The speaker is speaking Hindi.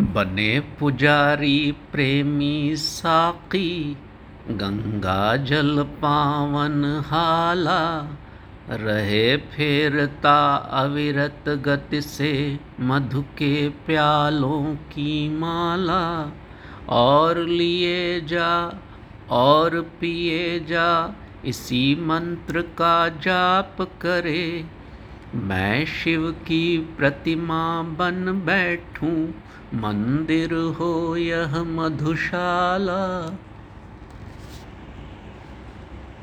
बने पुजारी प्रेमी साकी, गंगा जल पावन हाला, रहे फेरता अविरत गति से मधु के प्यालों की माला, और लिए जा, और पिए जा, इसी मंत्र का जाप करे मैं शिव की प्रतिमा बन बैठूं मंदिर हो यह मधुशाला।